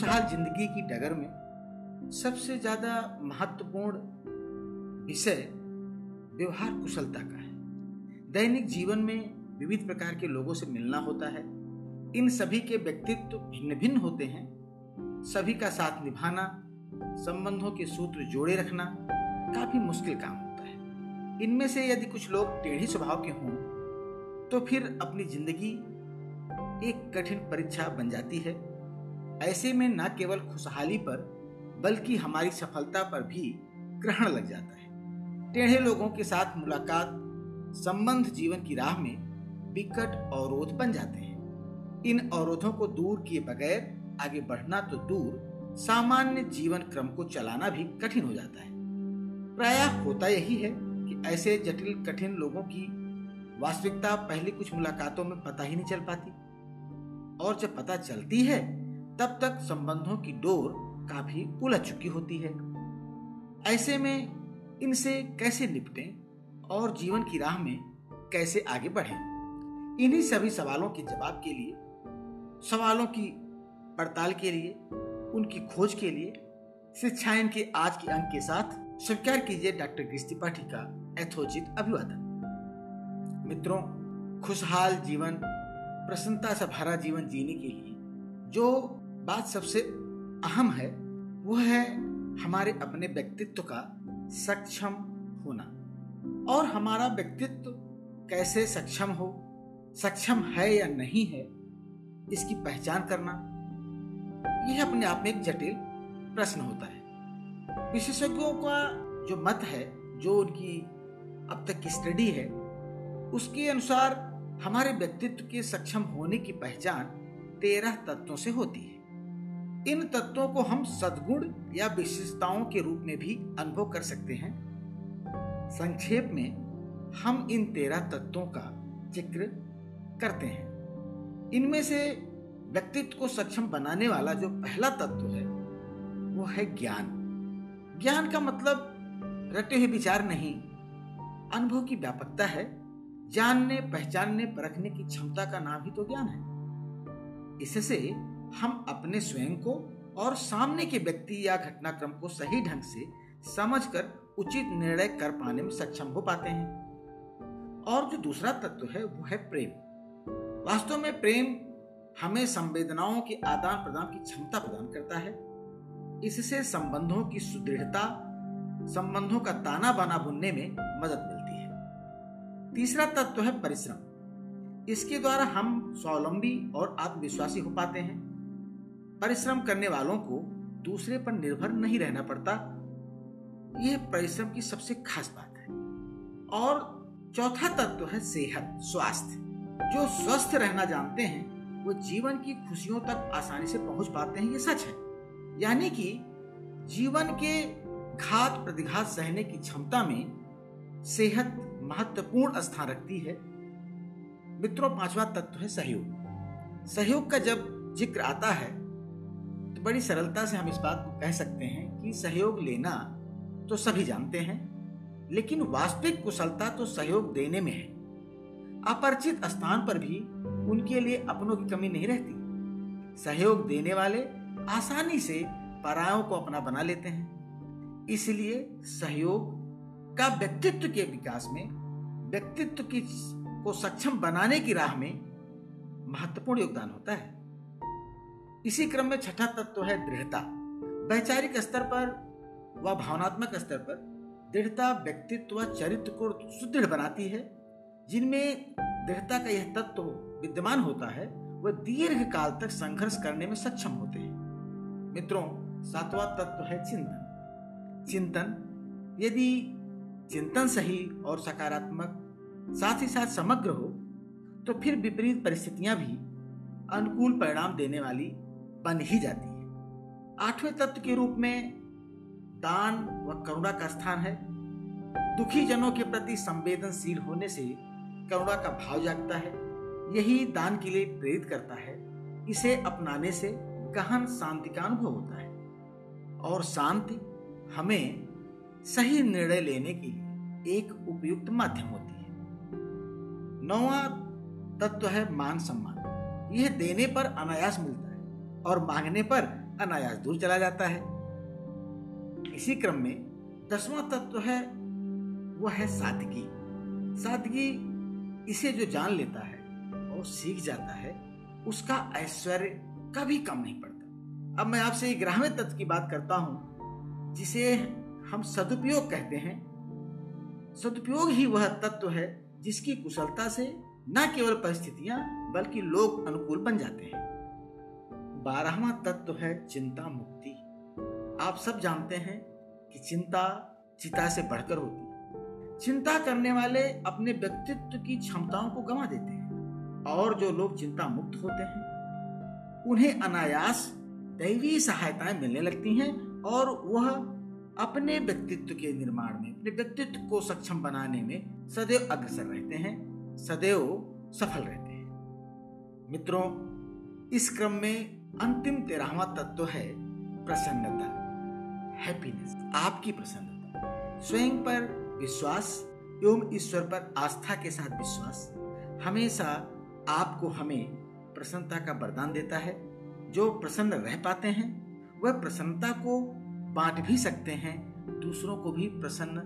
खुशहाल ज़िंदगी की डगर में सबसे ज़्यादा महत्वपूर्ण विषय व्यवहार कुशलता का है। दैनिक जीवन में विविध प्रकार के लोगों से मिलना होता है। इन सभी के व्यक्तित्व भिन्न भिन्न होते हैं। सभी का साथ निभाना, संबंधों के सूत्र जोड़े रखना काफ़ी मुश्किल काम होता है। इनमें से यदि कुछ लोग टेढ़ी स्वभाव के हों तो फिर अपनी ज़िंदगी एक कठिन परीक्षा बन जाती है। ऐसे में न केवल खुशहाली पर, बल्कि हमारी सफलता पर भी ग्रहण लग जाता है। टेढ़े लोगों के साथ मुलाकात, संबंध जीवन की राह में विकट अवरोध बन जाते हैं। इन अवरोधों को दूर किए बगैर आगे बढ़ना तो दूर, सामान्य जीवन क्रम को चलाना भी कठिन हो जाता है। प्राय होता यही है कि ऐसे जटिल, कठिन लोगों की वास्तविकता पहली कुछ मुलाकातों में पता ही नहीं चल पाती। और जब पता चलती है तब तक संबंधों की डोर काफ़ी उलझ चुकी होती है। ऐसे में इनसे कैसे निपटें और जीवन की राह में कैसे आगे बढ़ें? इन्हीं सभी सवालों के जवाब के लिए, सवालों की पड़ताल के लिए, उनकी खोज के लिए, शिक्षायन के आज के अंक के साथ स्वीकार कीजिए डॉक्टर गिरीश त्रिपाठी का यथोचित अभिवादन। मित्रों, खुशहाल जीवन, प्रसन्नता से भरा जीवन जीने के लिए जो बात सबसे अहम है वह है हमारे अपने व्यक्तित्व का सक्षम होना। और हमारा व्यक्तित्व कैसे सक्षम हो, सक्षम है या नहीं है, इसकी पहचान करना, यह अपने आप में एक जटिल प्रश्न होता है। विशेषज्ञों का जो मत है, जो उनकी अब तक की स्टडी है, उसके अनुसार हमारे व्यक्तित्व के सक्षम होने की पहचान तेरह तत्वों से होती है। इन तत्वों को हम सदगुण या विशेषताओं के रूप में भी अनुभव कर सकते हैं। संक्षेप में, हम इन तेरह तत्वों का ज़िक्र करते हैं। इनमें से व्यक्तित्व को सक्षम बनाने वाला जो पहला तत्व है, वो है ज्ञान। ज्ञान का मतलब रटे हुए विचार नहीं, अनुभव की व्यापकता है। जानने, पहचानने, परखने की क्षमता का नाम ही तो ज्ञान है। इससे हम अपने स्वयं को और सामने के व्यक्ति या घटनाक्रम को सही ढंग से समझकर उचित निर्णय कर पाने में सक्षम हो पाते हैं। और जो दूसरा तत्व है, वो है प्रेम। वास्तव में प्रेम हमें संवेदनाओं के आदान प्रदान की क्षमता प्रदान करता है। इससे संबंधों की सुदृढ़ता, संबंधों का ताना बाना बुनने में मदद मिलती है। तीसरा तत्व है परिश्रम। इसके द्वारा हम स्वावलंबी और आत्मविश्वासी हो पाते हैं। परिश्रम करने वालों को दूसरे पर निर्भर नहीं रहना पड़ता। यह परिश्रम की सबसे खास बात है। और चौथा तत्व है सेहत, स्वास्थ्य। जो स्वस्थ रहना जानते हैं, वो जीवन की खुशियों तक आसानी से पहुँच पाते हैं ये सच है। यानी कि जीवन के घात प्रतिघात सहने की क्षमता में सेहत महत्वपूर्ण स्थान रखती है। मित्रों, पांचवा तत्व है सहयोग। सहयोग का जब ज़िक्र आता है तो बड़ी सरलता से हम इस बात को कह सकते हैं कि सहयोग लेना तो सभी जानते हैं, लेकिन वास्तविक कुशलता तो सहयोग देने में है। अपरिचित स्थान पर भी उनके लिए अपनों की कमी नहीं रहती। सहयोग देने वाले आसानी से परायों को अपना बना लेते हैं। इसलिए सहयोग का व्यक्तित्व के विकास में, व्यक्तित्व की को सक्षम बनाने की राह में महत्वपूर्ण योगदान होता है। इसी क्रम में छठा तत्व तो है दृढ़ता। वैचारिक स्तर पर व भावनात्मक स्तर पर दृढ़ता व्यक्तित्व चरित्र को सुदृढ़ बनाती है, जिनमें दृढ़ता का यह तत्व तो विद्यमान होता है, वह दीर्घ काल तक संघर्ष करने में सक्षम होते हैं। मित्रों, सातवां तत्व है चिंतन। चिंतन यदि चिंतन सही और सकारात्मक, साथ ही साथ समग्र हो तो फिर विपरीत परिस्थितियाँ भी अनुकूल परिणाम देने वाली बन ही जाती है। आठवें तत्व के रूप में दान व करुणा का स्थान है। दुखी जनों के प्रति संवेदनशील होने से करुणा का भाव जागता है। यही दान के लिए प्रेरित करता है। इसे अपनाने से गहन शांति का अनुभव होता है। और शांति हमें सही निर्णय लेने के लिए एक उपयुक्त माध्यम होती है। नौवा तत्व है मान सम्मान। यह देने पर अनायास मिलता है। और मांगने पर अनायास दूर चला जाता है। इसी क्रम में दसवां तत्व है, वह है सादगी। सादगी इसे जो जान लेता है और सीख जाता है, उसका ऐश्वर्य कभी कम नहीं पड़ता। अब मैं आपसे एक ग्राह्य तत्व की बात करता हूँ, जिसे हम सदुपयोग कहते हैं। सदुपयोग ही वह तत्व है जिसकी कुशलता से न केवल परिस्थितियाँ, बल्कि लोग अनुकूल बन जाते हैं। बारहवा तत्व है चिंता मुक्ति। आप सब जानते हैं कि चिंता चिता से बढ़कर होती है। चिंता करने वाले अपने व्यक्तित्व की क्षमताओं को गंवा देते हैं और जो लोग चिंता मुक्त होते हैं, उन्हें अनायास दैवी सहायताएँ मिलने लगती हैं और वह अपने व्यक्तित्व के निर्माण में, अपने व्यक्तित्व को सक्षम बनाने में सदैव अग्रसर रहते हैं, सदैव सफल रहते हैं। मित्रों, इस क्रम में अंतिम तेरहवा तत्व है प्रसन्नता हैप्पीनेस आपकी प्रसन्नता। स्वयं पर विश्वास एवं ईश्वर पर आस्था के साथ विश्वास हमेशा आपको हमें प्रसन्नता का वरदान देता है। जो प्रसन्न रह पाते हैं, वह प्रसन्नता को बांट भी सकते हैं, दूसरों को भी प्रसन्न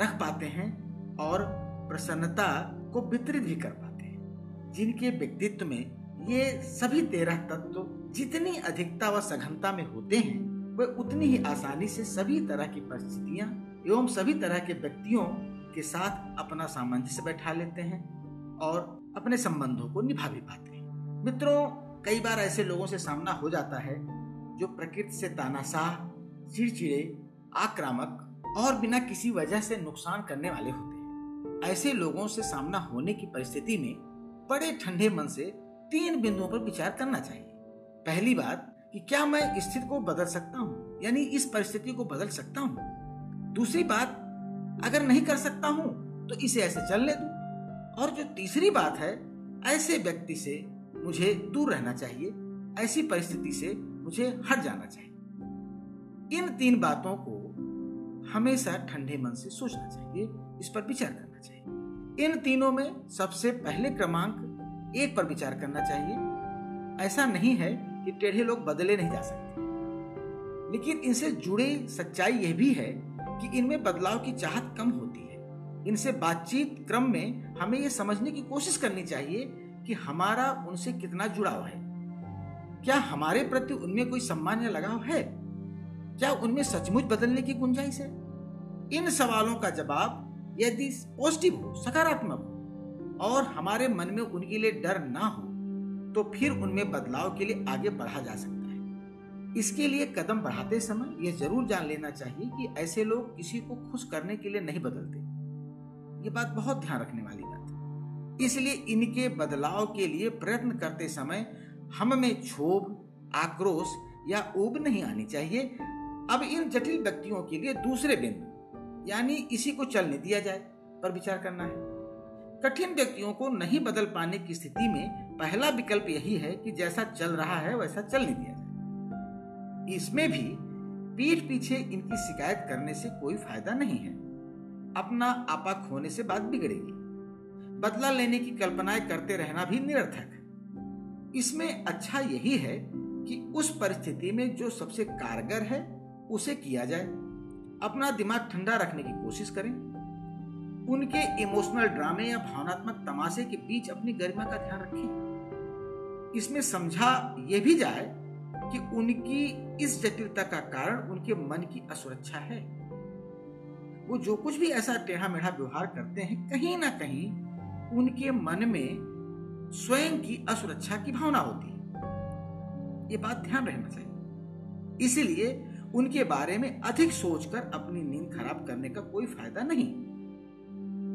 रख पाते हैं और प्रसन्नता को वितरित भी कर पाते हैं। जिनके व्यक्तित्व में ये सभी तेरह तत्व जितनी अधिकता व सघनता में होते हैं, वे उतनी ही आसानी से सभी तरह की परिस्थितियाँ एवं सभी तरह के व्यक्तियों के साथ अपना सामंजस्य बैठा लेते हैं और अपने संबंधों को निभा भी पाते हैं। मित्रों, कई बार ऐसे लोगों से सामना हो जाता है जो प्रकृति से तानाशाह, चिड़चिड़े, आक्रामक और बिना किसी वजह से नुकसान करने वाले होते हैं। ऐसे लोगों से सामना होने की परिस्थिति में बड़े ठंडे मन से तीन बिंदुओं पर विचार करना चाहिए। पहली बात कि क्या मैं स्थिति को बदल सकता हूँ? यानी इस परिस्थिति को बदल सकता हूँ? दूसरी बात, अगर नहीं कर सकता हूँ तो इसे ऐसे चलने दू। और जो तीसरी बात है, ऐसे व्यक्ति से मुझे दूर रहना चाहिए, ऐसी परिस्थिति से मुझे हट जाना चाहिए। इन तीन बातों को हमेशा ठंडे मन से सोचना चाहिए, इस पर विचार करना चाहिए। इन तीनों में सबसे पहले क्रमांक एक पर विचार करना चाहिए। ऐसा नहीं है कि टेढ़े लोग बदले नहीं जा सकते। लेकिन इनसे जुड़े सच्चाई यह भी है कि इनमें बदलाव की चाहत कम होती है। इनसे बातचीत क्रम में हमें यह समझने की कोशिश करनी चाहिए कि हमारा उनसे कितना जुड़ाव है। क्या हमारे प्रति उनमें कोई सम्मान या लगाव है? क्या उनमें सचमुच बदलने की गुंजाइश है? इन सवालों का जवाब यदि पॉजिटिव हो, सकारात्मक हो, और हमारे मन में उनके लिए डर ना हो तो फिर उनमें बदलाव के लिए आगे बढ़ा जा सकता है। इसके लिए कदम बढ़ाते समय यह ज़रूर जान लेना चाहिए कि ऐसे लोग किसी को खुश करने के लिए नहीं बदलते। ये बात बहुत ध्यान रखने वाली बात है। इसलिए इनके बदलाव के लिए प्रयत्न करते समय हम में क्षोभ, आक्रोश या ऊब नहीं आनी चाहिए। अब इन जटिल व्यक्तियों के लिए दूसरे बिंदु, यानी इसी को चलने दिया जाए पर विचार करना है। कठिन व्यक्तियों को नहीं बदल पाने की स्थिति में पहला विकल्प यही है कि जैसा चल रहा है वैसा चलने दिया जाए। इसमें भी पीठ पीछे इनकी शिकायत करने से कोई फ़ायदा नहीं है। अपना आपा खोने से बात बिगड़ेगी। बदला लेने की कल्पनाएँ करते रहना भी निरर्थक है। इसमें अच्छा यही है कि उस परिस्थिति में जो सबसे कारगर है, उसे किया जाए। अपना दिमाग ठंडा रखने की कोशिश करें। उनके इमोशनल ड्रामे या भावनात्मक तमाशे के बीच अपनी गरिमा का ध्यान रखें। इसमें समझा यह भी जाए कि उनकी इस जटिलता का कारण उनके मन की असुरक्षा है। वो जो कुछ भी ऐसा टेढ़ा मेढ़ा व्यवहार करते हैं, कहीं ना कहीं उनके मन में स्वयं की असुरक्षा की भावना होती है। ये बात ध्यान रहना चाहिए। इसलिए उनके बारे में अधिक सोचकर अपनी नींद खराब करने का कोई फ़ायदा नहीं।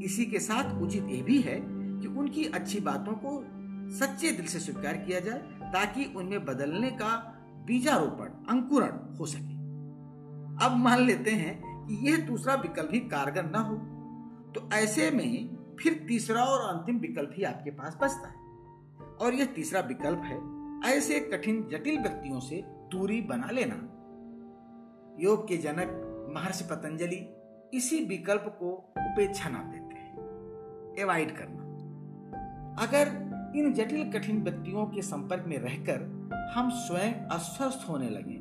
इसी के साथ उचित यह भी है कि उनकी अच्छी बातों को सच्चे दिल से स्वीकार किया जाए ताकि उनमें बदलने का बीजारोपण, अंकुरण हो सके। अब मान लेते हैं कि यह दूसरा विकल्प भी कारगर न हो तो ऐसे में फिर तीसरा और अंतिम विकल्प ही आपके पास बचता है। और यह तीसरा विकल्प है, ऐसे कठिन जटिल व्यक्तियों से दूरी बना लेना। योग के जनक महर्षि पतंजलि इसी विकल्प को उपेक्षा नाम देते एवॉइड करना। अगर इन जटिल कठिन व्यक्तियों के संपर्क में रहकर हम स्वयं अस्वस्थ होने लगे,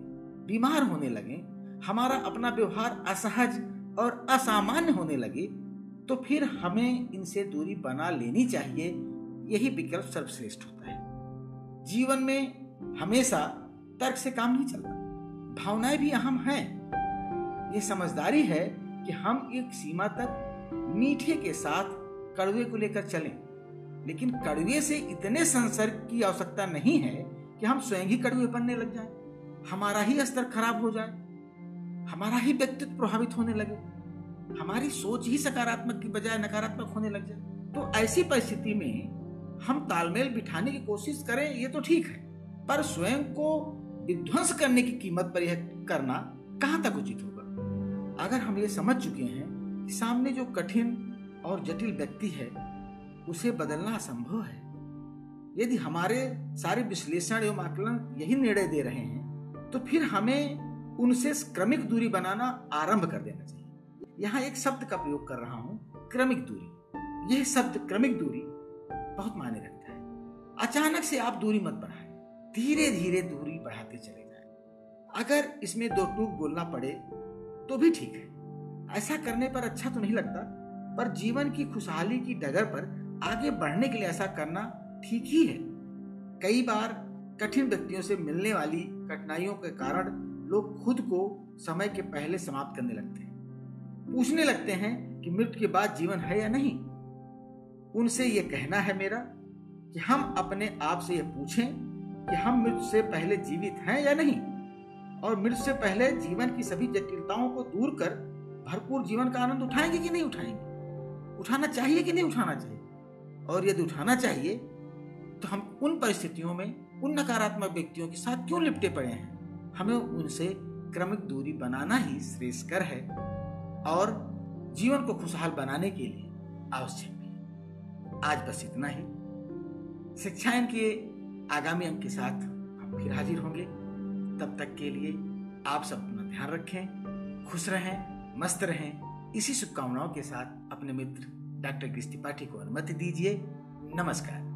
बीमार होने लगे, हमारा अपना व्यवहार असहज और असामान्य होने लगे तो फिर हमें इनसे दूरी बना लेनी चाहिए, यही विकल्प सर्वश्रेष्ठ होता है। जीवन में हमेशा तर्क से काम नहीं चलता, भावनाएँ भी अहम हैं। ये समझदारी है कि हम एक सीमा तक मीठे के साथ कड़वे को लेकर चलें। लेकिन कड़वे से इतने संसर्ग की आवश्यकता नहीं है कि हम स्वयं ही कड़वे बनने लग जाएँ, हमारा ही स्तर खराब हो जाए। हमारा ही व्यक्तित्व प्रभावित होने लगे। हमारी सोच ही सकारात्मक की बजाय नकारात्मक होने लग जाए। तो ऐसी परिस्थिति में हम तालमेल बिठाने की कोशिश करें ये तो ठीक है। पर स्वयं को विध्वंस करने की कीमत पर यह करना कहाँ तक उचित होगा? अगर हम ये समझ चुके हैं कि सामने जो कठिन और जटिल व्यक्ति है, उसे बदलना असंभव है। यदि हमारे सारे विश्लेषण एवं आकलन यही निर्णय दे रहे हैं तो फिर हमें उनसे क्रमिक दूरी बनाना आरंभ कर देना चाहिए। यहाँ एक शब्द का प्रयोग कर रहा हूँ, क्रमिक दूरी। यह शब्द क्रमिक दूरी बहुत मायने रखता है। अचानक से आप दूरी मत बढ़ाएँ धीरे धीरे दूरी बढ़ाते चले जाएँ। अगर इसमें दो टूक बोलना पड़े तो भी ठीक है। ऐसा करने पर अच्छा तो नहीं लगता। पर जीवन की खुशहाली की डगर पर आगे बढ़ने के लिए ऐसा करना ठीक ही है। कई बार कठिन व्यक्तियों से मिलने वाली कठिनाइयों के कारण लोग खुद को समय के पहले समाप्त करने लगते हैं। पूछने लगते हैं कि मृत्यु के बाद जीवन है या नहीं। उनसे यह कहना है मेरा कि हम अपने आप से यह पूछें कि हम मृत्यु से पहले जीवित हैं या नहीं। और मृत्यु से पहले जीवन की सभी जटिलताओं को दूर कर भरपूर जीवन का आनंद उठाएँगे कि नहीं उठाएँगे? उठाना चाहिए कि नहीं उठाना चाहिए? और यदि उठाना चाहिए तो हम उन परिस्थितियों में, उन नकारात्मक व्यक्तियों के साथ क्यों लिपटे पड़े हैं? हमें उनसे क्रमिक दूरी बनाना ही श्रेष्ठकर है और जीवन को खुशहाल बनाने के लिए आवश्यक भी आज बस इतना ही। शिक्षाएँ के आगामी अंक के साथ हम फिर हाजिर होंगे। तब तक के लिए आप सब अपना ध्यान रखें, खुश रहें, मस्त रहें। इसी शुभकामनाओं के साथ अपने मित्र डॉक्टर कृष्ण त्रिपाठी को अनुमति दीजिए। नमस्कार।